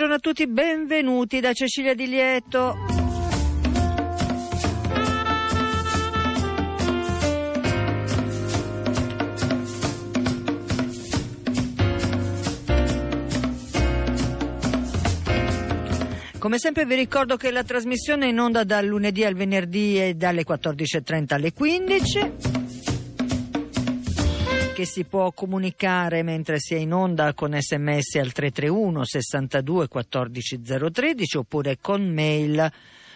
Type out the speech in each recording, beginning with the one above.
Buongiorno, a tutti, benvenuti da Cecilia Di Lieto. Come sempre vi ricordo che la trasmissione è in onda dal lunedì al venerdì e dalle 14.30 alle 15 che si può comunicare mentre si è in onda con sms al 331 62 14 013 oppure con mail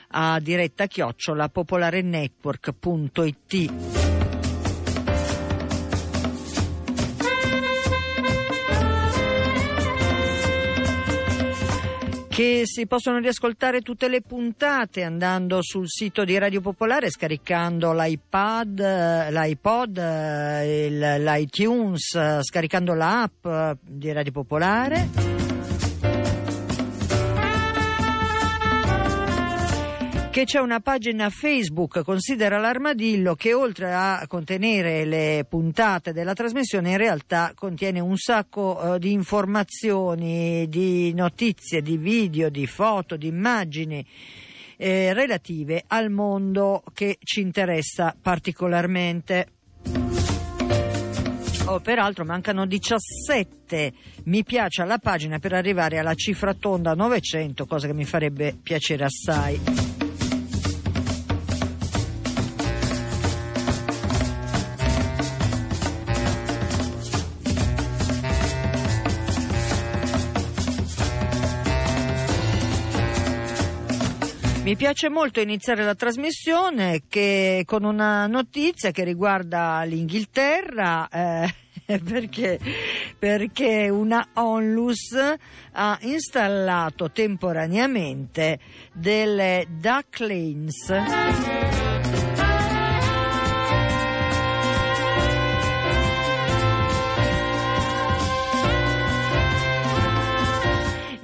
a diretta chiocciola popolarenetwork.it. che si possono riascoltare tutte le puntate andando sul sito di Radio Popolare, scaricando l'iPad, l'iPod, l'iTunes, scaricando l'app di Radio Popolare. Che c'è una pagina Facebook, Considera l'armadillo, che oltre a contenere le puntate della trasmissione in realtà contiene un sacco eh, di informazioni, di notizie, di video, di foto, di immagini. Eh, relative al mondo che ci interessa particolarmente. Oh, peraltro mancano 17 mi piace alla pagina per arrivare alla cifra tonda 900, cosa che mi farebbe piacere assai. Mi piace molto iniziare la trasmissione che, con una notizia che riguarda l'Inghilterra. Eh, perché, perché una onlus ha installato temporaneamente delle ducklings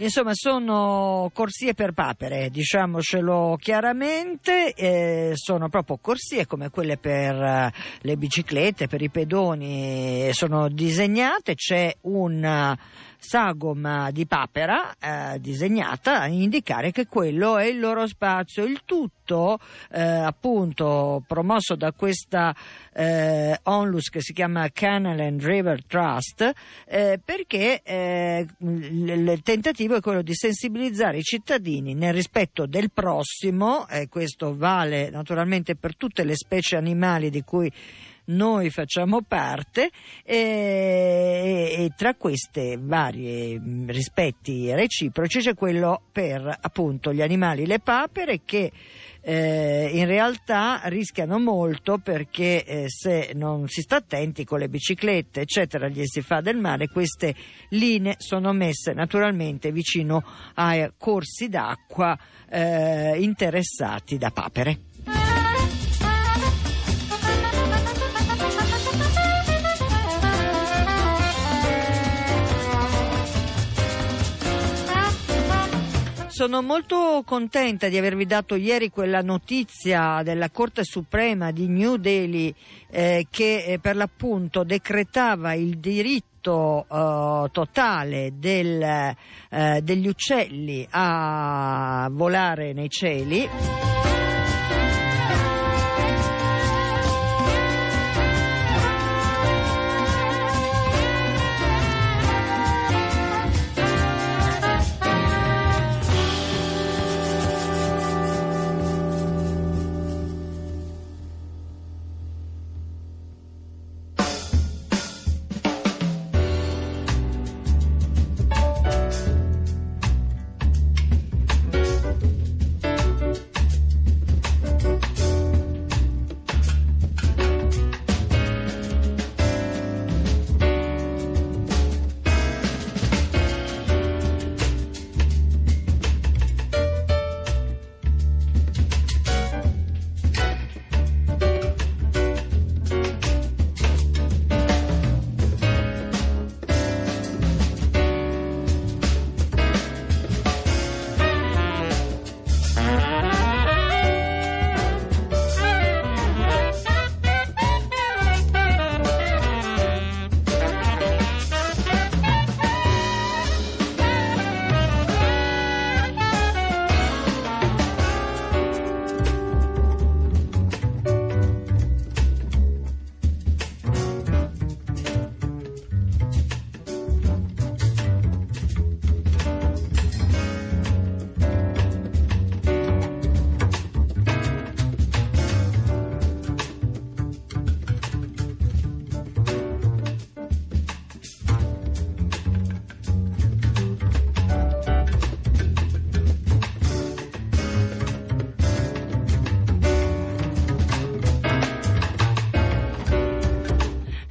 Insomma, sono corsie per papere, diciamocelo chiaramente, eh, sono proprio corsie come quelle per uh, le biciclette, per i pedoni, sono disegnate, c'è un sagoma di papera eh, disegnata a indicare che quello è il loro spazio. Il tutto eh, appunto promosso da questa eh, onlus che si chiama Canal and River Trust eh, perché eh, il tentativo è quello di sensibilizzare i cittadini nel rispetto del prossimo e questo vale naturalmente per tutte le specie animali di cui noi facciamo parte e, e tra questi vari mm, rispetti reciproci c'è quello per appunto gli animali, le papere che eh, in realtà rischiano molto perché eh, se non si sta attenti con le biciclette eccetera gli si fa del male queste linee sono messe naturalmente vicino ai corsi d'acqua eh, interessati da papere. Sono molto contenta di avervi dato ieri quella notizia della Corte Suprema di New Delhi eh, che eh, per l'appunto decretava il diritto uh, totale del, uh, degli uccelli a volare nei cieli.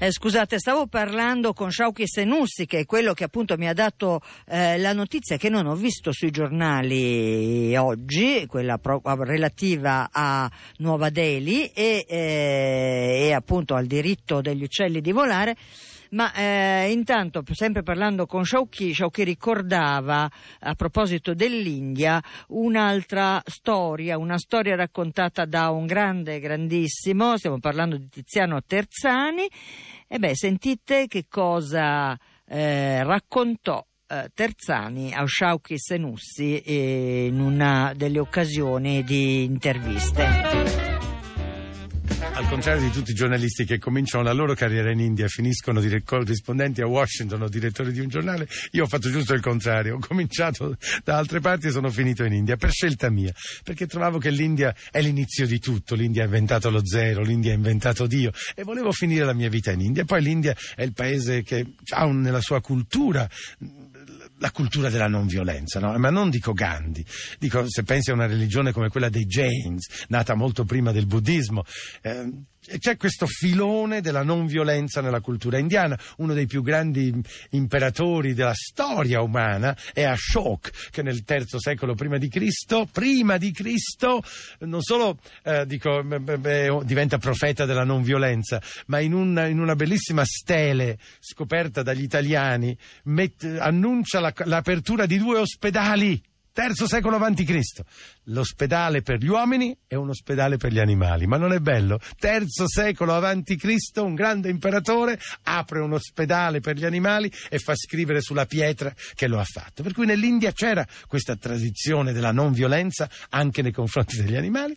Eh, scusate, stavo parlando con Shauki Senussi, che è quello che appunto mi ha dato eh, la notizia che non ho visto sui giornali oggi, quella pro- relativa a Nuova Delhi e, eh, e appunto al diritto degli uccelli di volare. Ma eh, intanto, sempre parlando con Shauki, Shauki ricordava a proposito dell'India un'altra storia, una storia raccontata da un grande, grandissimo, stiamo parlando di Tiziano Terzani. E beh, sentite che cosa eh, raccontò eh, Terzani a Shauki Senussi eh, in una delle occasioni di interviste al contrario di tutti i giornalisti che cominciano la loro carriera in India e finiscono dire- corrispondenti a Washington o direttori di un giornale, io ho fatto giusto il contrario. Ho cominciato da altre parti e sono finito in India per scelta mia, perché trovavo che l'India è l'inizio di tutto. L'India ha inventato lo zero, l'India ha inventato Dio e volevo finire la mia vita in India. Poi l'India è il paese che ha nella sua cultura la cultura della non violenza, no? ma non dico Gandhi, dico se pensi a una religione come quella dei Jains, nata molto prima del buddismo, eh, c'è questo filone della non violenza nella cultura indiana. Uno dei più grandi imperatori della storia umana è Ashok, che nel III secolo prima di Cristo, prima di Cristo, non solo eh, dico, beh, diventa profeta della non violenza, ma in una, in una bellissima stele scoperta dagli italiani met, annuncia la, l'apertura di due ospedali terzo secolo a.C. L'ospedale per gli uomini e un ospedale per gli animali. Ma non è bello? Terzo secolo a.C. un grande imperatore apre un ospedale per gli animali e fa scrivere sulla pietra che lo ha fatto. Per cui nell'India c'era questa tradizione della non violenza anche nei confronti degli animali.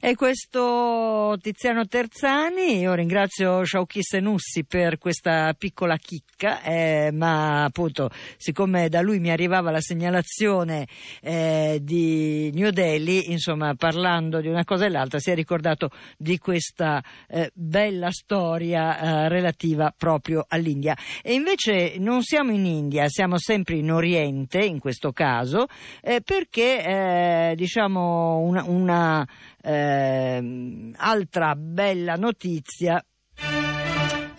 E questo Tiziano Terzani, io ringrazio Shauki Senussi per questa piccola chicca, eh, ma appunto siccome da lui mi arrivava la segnalazione eh, di New Delhi, insomma parlando di una cosa e l'altra si è ricordato di questa eh, bella storia eh, relativa proprio all'India. E invece non siamo in India, siamo sempre in Oriente in questo caso, eh, perché eh, diciamo una, una eh, altra bella notizia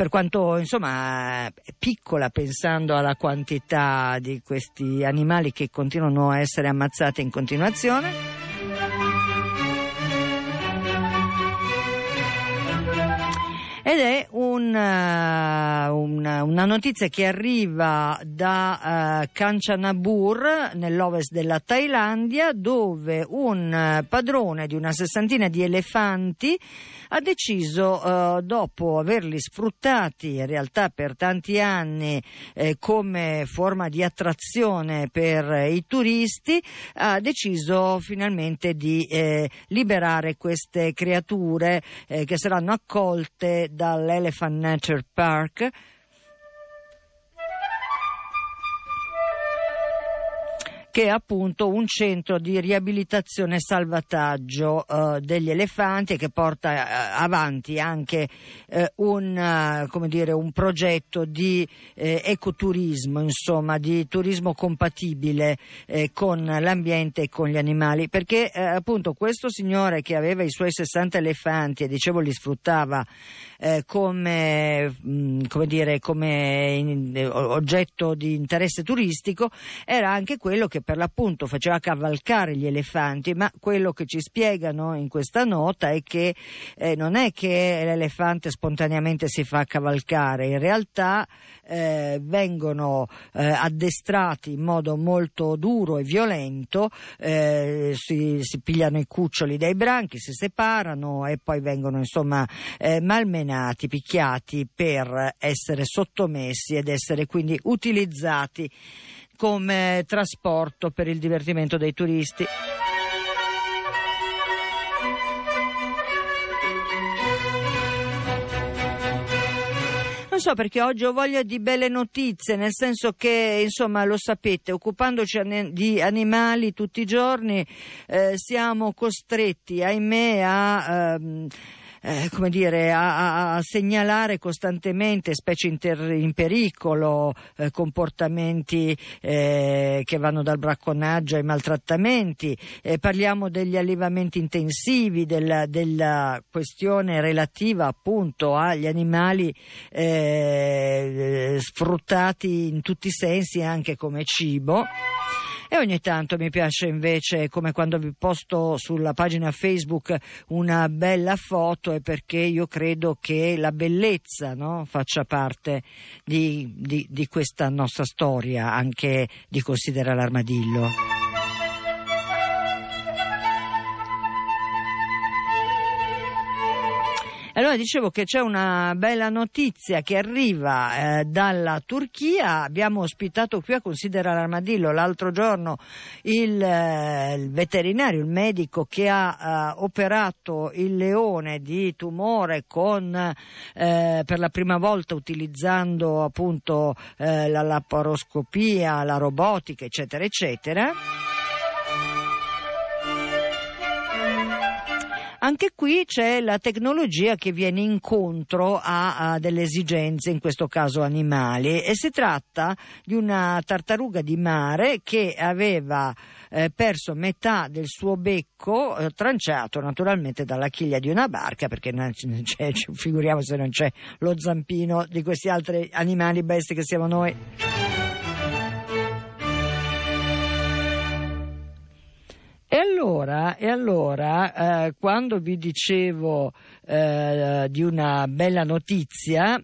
per quanto insomma piccola pensando alla quantità di questi animali che continuano a essere ammazzati in continuazione. Ed è un, uh, una, notizia che arriva da uh, Kanchanabur nell'ovest della Thailandia dove un uh, padrone di una sessantina di elefanti ha deciso dopo averli sfruttati in realtà per tanti anni eh, come forma di attrazione per i turisti ha deciso finalmente di eh, liberare queste creature eh, che saranno accolte dall'Elephant Nature Park che è appunto un centro di riabilitazione e salvataggio eh, degli elefanti che porta eh, avanti anche eh, un, come dire, un, progetto di eh, ecoturismo, insomma, di turismo compatibile eh, con l'ambiente e con gli animali, perché eh, appunto questo signore che aveva i suoi 60 elefanti e dicevo li sfruttava come, mh, mm, come, dire, come in, oggetto di interesse turistico era anche quello che per l'appunto faceva cavalcare gli elefanti, ma quello che ci spiegano in questa nota è che eh, non è che l'elefante spontaneamente si fa cavalcare, in realtà eh, vengono eh, addestrati in modo molto duro e violento, eh, si, si, pigliano i cuccioli dai branchi, si separano e poi vengono insomma eh, malmenati, picchiati per essere sottomessi ed essere quindi utilizzati come trasporto per il divertimento dei turisti. Non so perché oggi ho voglia di belle notizie, nel senso che, insomma, lo sapete, occupandoci di animali tutti i giorni eh, siamo costretti, ahimè, a... Ehm, eh, come dire, a, a, segnalare costantemente specie inter, in pericolo, eh, comportamenti eh, che vanno dal bracconaggio ai maltrattamenti, eh, parliamo degli allevamenti intensivi, della, della, questione relativa appunto agli animali eh, sfruttati in tutti i sensi anche come cibo. E ogni tanto mi piace invece, come quando vi posto sulla pagina Facebook una bella foto, è perché io credo che la bellezza no, faccia parte di, di, di questa nostra storia, anche di Considera l'armadillo. Allora dicevo che c'è una bella notizia che arriva eh, dalla Turchia, abbiamo ospitato qui a Considera l'Armadillo l'altro giorno il, eh, il veterinario, il medico che ha eh, operato il leone di tumore con, eh, per la prima volta utilizzando appunto eh, la laparoscopia, la robotica eccetera eccetera. Anche qui c'è la tecnologia che viene incontro a, a, delle esigenze, in questo caso animali, e si tratta di una tartaruga di mare che aveva eh, perso metà del suo becco, eh, tranciato naturalmente dalla chiglia di una barca, perché c'è, figuriamo se non c'è lo zampino di questi altri animali bestie che siamo noi. E allora, e allora eh, quando vi dicevo eh, di una bella notizia,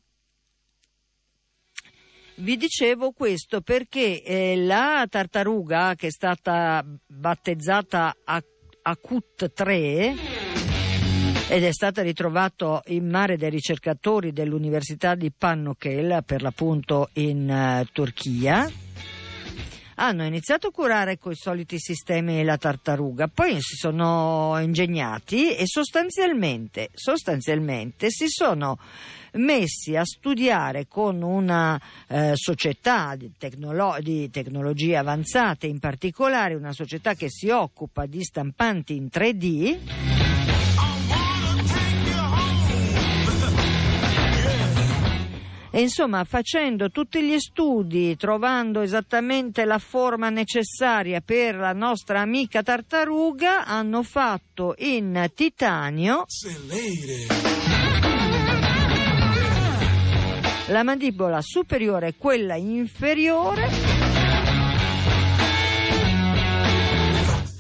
vi dicevo questo perché eh, la tartaruga che è stata battezzata Akut 3 ed è stata ritrovata in mare dai ricercatori dell'Università di Pannokel, per l'appunto in uh, Turchia hanno iniziato a curare con i soliti sistemi la tartaruga, poi si sono ingegnati e sostanzialmente, sostanzialmente si sono messi a studiare con una eh, società di, tecnolo- di, tecnologie avanzate, in particolare una società che si occupa di stampanti in 3D E insomma, facendo tutti gli studi, trovando esattamente la forma necessaria per la nostra amica tartaruga, hanno fatto in titanio la mandibola superiore e quella inferiore.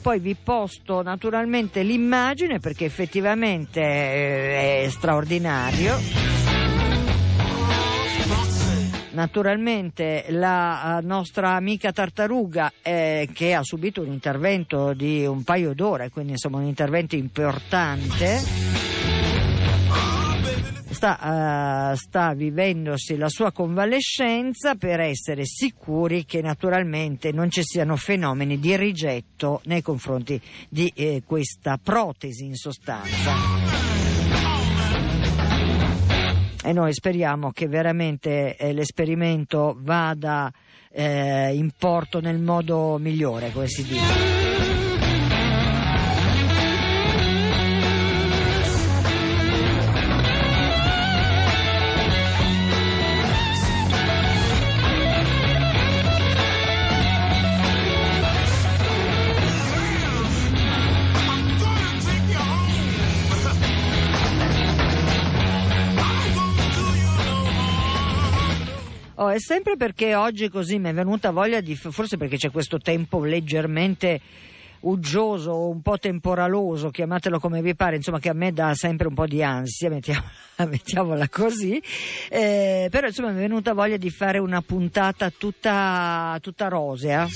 Poi vi posto naturalmente l'immagine perché effettivamente eh, è straordinario. Naturalmente la eh, nostra amica tartaruga eh, che ha subito un intervento di un paio d'ore, quindi insomma un intervento importante. Sta, uh, sta, vivendosi la sua convalescenza per essere sicuri che naturalmente non ci siano fenomeni di rigetto nei confronti di eh, questa protesi in sostanza e noi speriamo che veramente eh, l'esperimento vada eh, in porto nel modo migliore, come si dice. È sempre perché oggi così mi è venuta voglia di, forse perché c'è questo tempo leggermente uggioso, un po' temporaloso, chiamatelo come vi pare, insomma che a me dà sempre un po' di ansia, mettiamola, mettiamola così, eh, però insomma mi è venuta voglia di fare una puntata tutta, tutta rosea.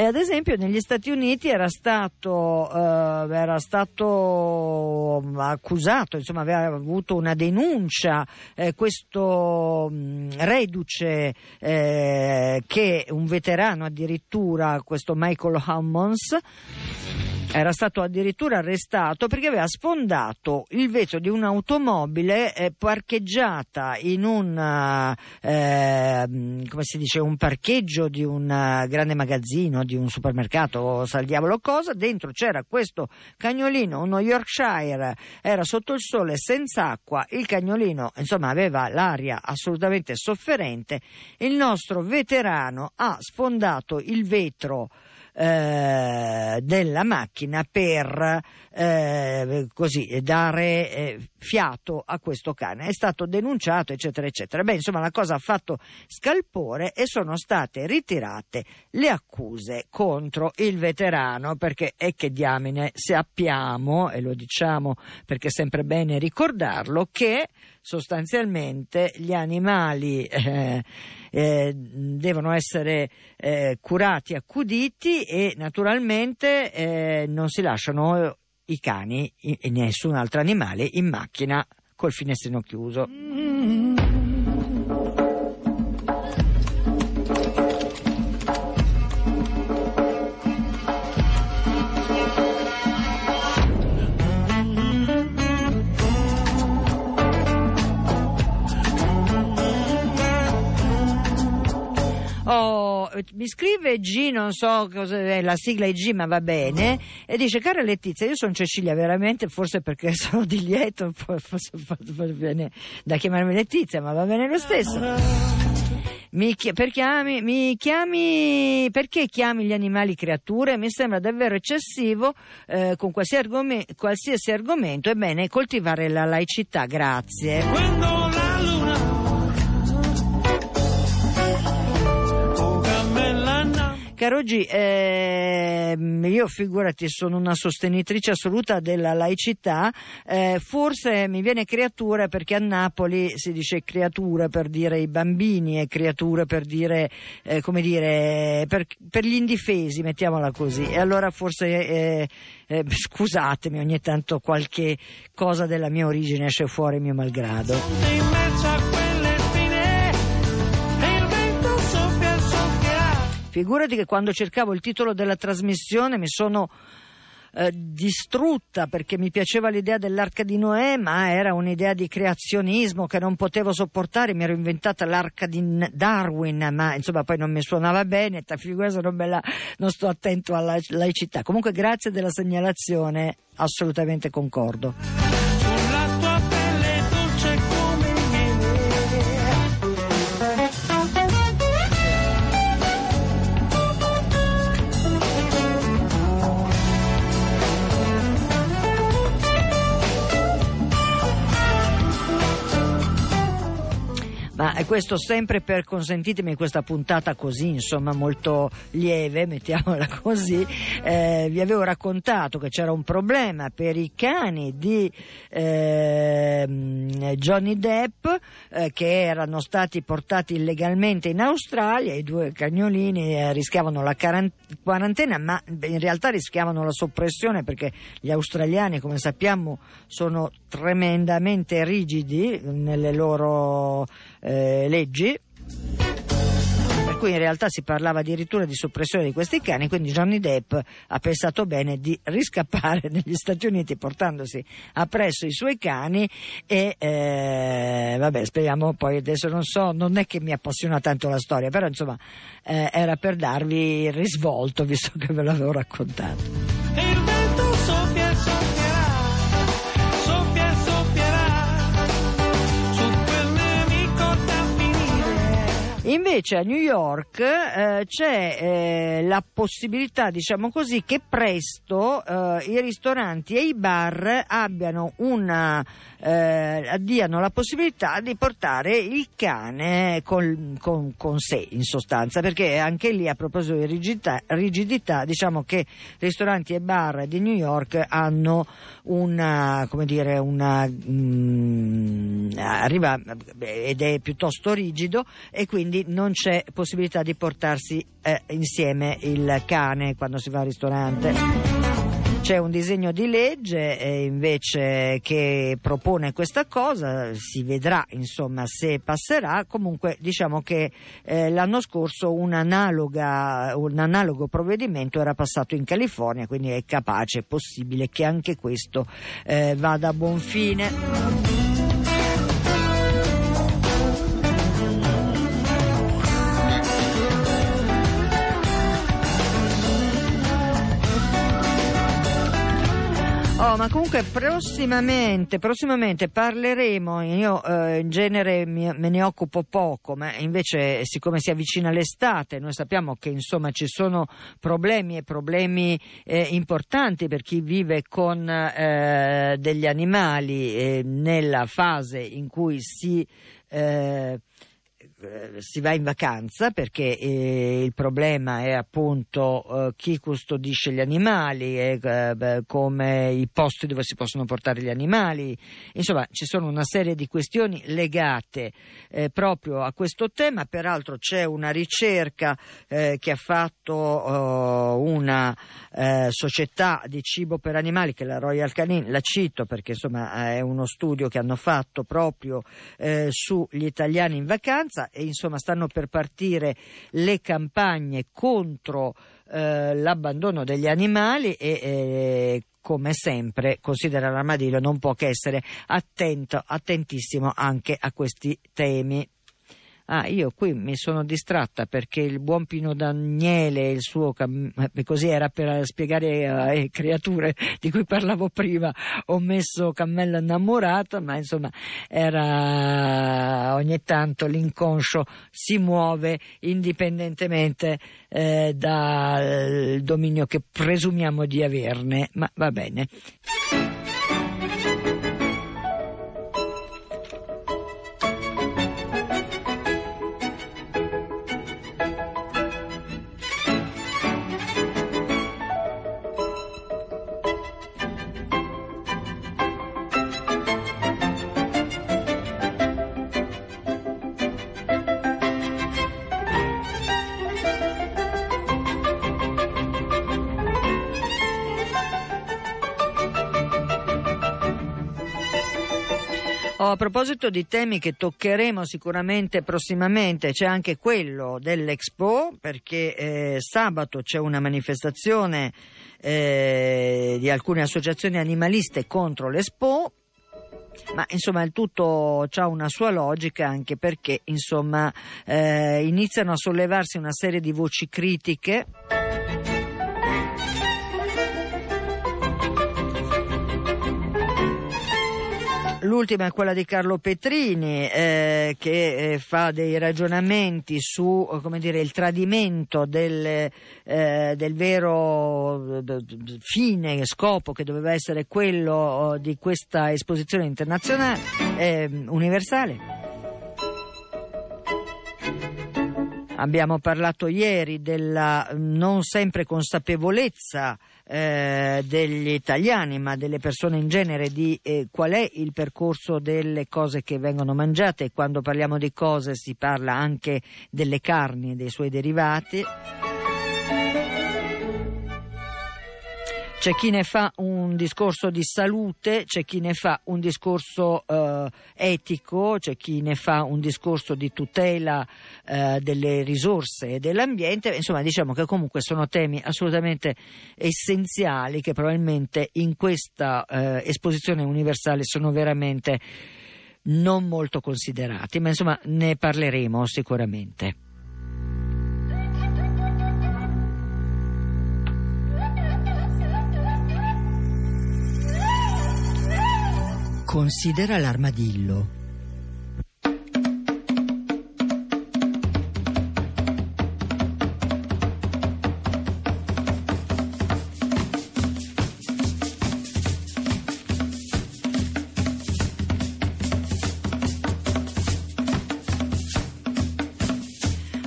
E ad esempio negli Stati Uniti era stato, eh, era stato accusato, insomma aveva avuto una denuncia eh, questo mh, reduce eh, che un veterano addirittura, questo Michael Hummonds, era stato addirittura arrestato perché aveva sfondato il vetro di un'automobile eh, parcheggiata in un, eh, come si dice, un parcheggio di un grande magazzino, di un supermercato, sa diavolo cosa. Dentro c'era questo cagnolino, uno Yorkshire, era sotto il sole senza acqua. Il cagnolino, insomma, aveva l'aria assolutamente sofferente. Il nostro veterano ha sfondato il vetro eh, della macchina per eh, così, dare eh, fiato a questo cane. È stato denunciato, eccetera, eccetera. Beh, insomma, la cosa ha fatto scalpore e sono state ritirate le accuse contro il veterano, perché è che diamine sappiamo, e lo diciamo perché è sempre bene ricordarlo, che sostanzialmente gli animali eh, eh, devono essere eh, curati, accuditi e naturalmente eh, non si lasciano i cani e nessun altro animale in macchina col finestrino chiuso. Oh, mi scrive G, non so cosa è la sigla è G, ma va bene, e dice: Cara Letizia, io sono Cecilia, veramente, forse perché sono di lieto, forse viene da chiamarmi Letizia, ma va bene lo stesso. Mi, per chiami, mi chiami, perché chiami gli animali creature? Mi sembra davvero eccessivo eh, con qualsiasi, argomento, qualsiasi argomento. Ebbene, coltivare la laicità, grazie. Caro G, eh, io figurati sono una sostenitrice assoluta della laicità, eh, forse mi viene creatura perché a Napoli si dice creatura per dire i bambini e creatura per dire, eh, come dire, per, per, gli indifesi, mettiamola così. E allora forse, eh, eh, scusatemi, ogni tanto qualche cosa della mia origine esce fuori mio malgrado. Figurati che quando cercavo il titolo della trasmissione mi sono eh, distrutta perché mi piaceva l'idea dell'arca di Noè, ma era un'idea di creazionismo che non potevo sopportare. Mi ero inventata l'arca di Darwin, ma insomma poi non mi suonava bene. Figurati non, la, non sto attento alla laicità. Comunque, grazie della segnalazione, assolutamente concordo. Ma questo sempre per, consentitemi questa puntata così, insomma, molto lieve, mettiamola così, eh, vi avevo raccontato che c'era un problema per i cani di eh, Johnny Depp eh, che erano stati portati illegalmente in Australia, i due cagnolini eh, rischiavano la quarantena, ma in realtà rischiavano la soppressione perché gli australiani, come sappiamo, sono tremendamente rigidi nelle loro eh, leggi per cui in realtà si parlava addirittura di soppressione di questi cani, quindi Johnny Depp ha pensato bene di riscappare negli Stati Uniti portandosi appresso i suoi cani e eh, vabbè speriamo poi adesso non so, non è che mi appassiona tanto la storia, però insomma eh, era per darvi il risvolto visto che ve l'avevo raccontato. y Invece a New York eh, c'è eh, la possibilità, diciamo così, che presto eh, i ristoranti e i bar abbiano una, eh, diano la possibilità di portare il cane con, con, con, sé, in sostanza, perché anche lì a proposito di rigidità, rigidità, diciamo che ristoranti e bar di New York hanno una, come dire, una, mh, mm, arriva ed è piuttosto rigido e quindi non c'è possibilità di portarsi eh, insieme il cane quando si va al ristorante. c'è un disegno di legge eh, invece che propone questa cosa, si vedrà insomma se passerà, comunque diciamo che eh, l'anno scorso un, un analogo provvedimento era passato in California, quindi è capace, è possibile che anche questo eh, vada a buon fine. Oh, ma comunque prossimamente, prossimamente parleremo, io eh, in genere mi, me ne occupo poco, ma invece siccome si avvicina l'estate, noi sappiamo che insomma ci sono problemi e problemi eh, importanti per chi vive con eh, degli animali nella fase in cui si eh, eh, si va in vacanza perché eh, il problema è appunto eh, chi custodisce gli animali, e, eh, come i posti dove si possono portare gli animali, insomma ci sono una serie di questioni legate eh, proprio a questo tema, peraltro c'è una ricerca eh, che ha fatto una società di cibo per animali che è la Royal Canin, la cito perché insomma è uno studio che hanno fatto proprio sugli italiani in vacanza insomma stanno per partire le campagne contro eh, l'abbandono degli animali e eh, come sempre considera l'armadillo non può che essere attento, attentissimo anche a questi temi. Ah, io qui mi sono distratta perché il buon Pino Daniele, il suo cam... Eh, così era per spiegare alle creature di cui parlavo prima, ho messo Cammella innamorata, ma insomma era ogni tanto l'inconscio si muove indipendentemente eh, dal dominio che presumiamo di averne, ma va bene. A proposito di temi che toccheremo sicuramente prossimamente, c'è anche quello dell'Expo, perché eh, sabato c'è una manifestazione eh, di alcune associazioni animaliste contro l'Expo. Ma insomma il tutto ha una sua logica anche perché insomma eh, iniziano a sollevarsi una serie di voci critiche. L'ultima è quella di Carlo Petrini eh, che eh, fa dei ragionamenti su dire, il tradimento del, eh, del vero fine, scopo che doveva essere quello oh, di questa esposizione internazionale, eh, universale. Abbiamo parlato ieri della non sempre consapevolezza eh, degli italiani, ma delle persone in genere, di eh, qual è il percorso delle cose che vengono mangiate quando parliamo di cose si parla anche delle carni e dei suoi derivati. C'è chi ne fa un discorso di salute, c'è chi ne fa un discorso eh, etico, c'è chi ne fa un discorso di tutela eh, delle risorse e dell'ambiente, insomma diciamo che comunque sono temi assolutamente essenziali che probabilmente in questa eh, esposizione universale sono veramente non molto considerati, ma insomma ne parleremo sicuramente. Considera l'armadillo.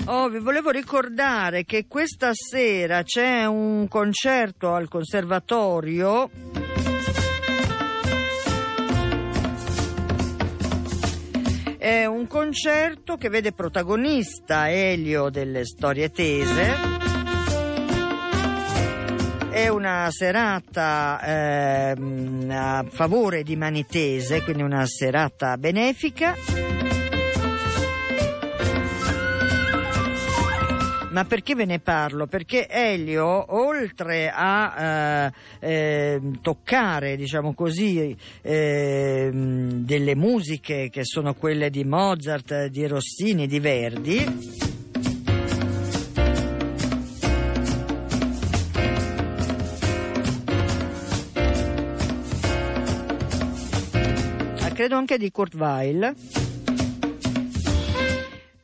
Oh, vi volevo ricordare che questa sera c'è un concerto al conservatorio È un concerto che vede protagonista Elio delle storie tese È una serata ehm, a favore di Manitese, quindi una serata benefica. Ma perché ve ne parlo? Perché Elio, oltre a eh, eh, toccare, diciamo così, eh, delle musiche che sono quelle di Mozart, di Rossini, di Verdi, credo anche di Kurt Weill,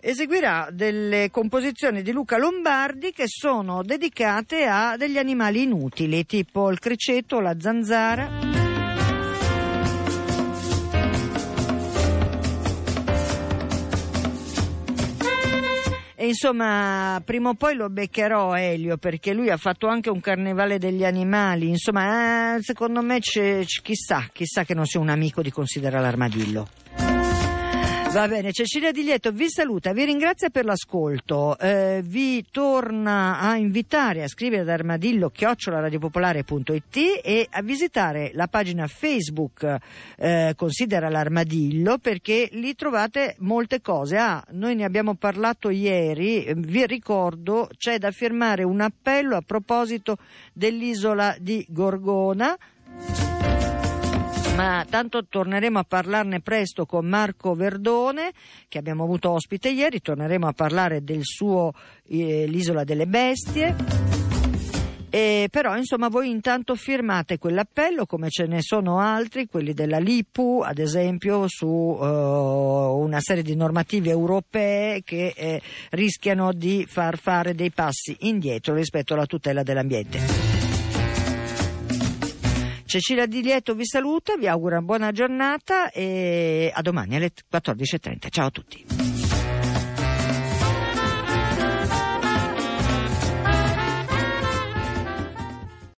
eseguirà delle composizioni di Luca Lombardi che sono dedicate a degli animali inutili, tipo il criceto, la zanzara. Insomma, prima o poi lo beccherò Elio perché lui ha fatto anche un carnevale degli animali. Insomma, eh, secondo me c'è, chissà, chissà che non sia un amico di Considera l'armadillo. Va bene, Cecilia Di Lieto vi saluta, vi ringrazia per l'ascolto, eh, vi torna a invitare a scrivere ad armadillo chiocciolaradiopopolare.it e a visitare la pagina Facebook eh, Considera l'armadillo perché lì trovate molte cose. Ah, noi ne abbiamo parlato ieri, vi ricordo c'è da firmare un appello a proposito dell'isola di Gorgona ma tanto torneremo a parlarne presto con Marco Verdone che abbiamo avuto ospite ieri, torneremo a parlare del suo eh, L'isola delle bestie. E però insomma voi intanto firmate quell'appello come ce ne sono altri, quelli della LIPU ad esempio su uh, una serie di normative europee che eh, rischiano di far fare dei passi indietro rispetto alla tutela dell'ambiente. Cecilia Di Lieto vi saluta, vi augura buona giornata e a domani alle 14.30. Ciao a tutti.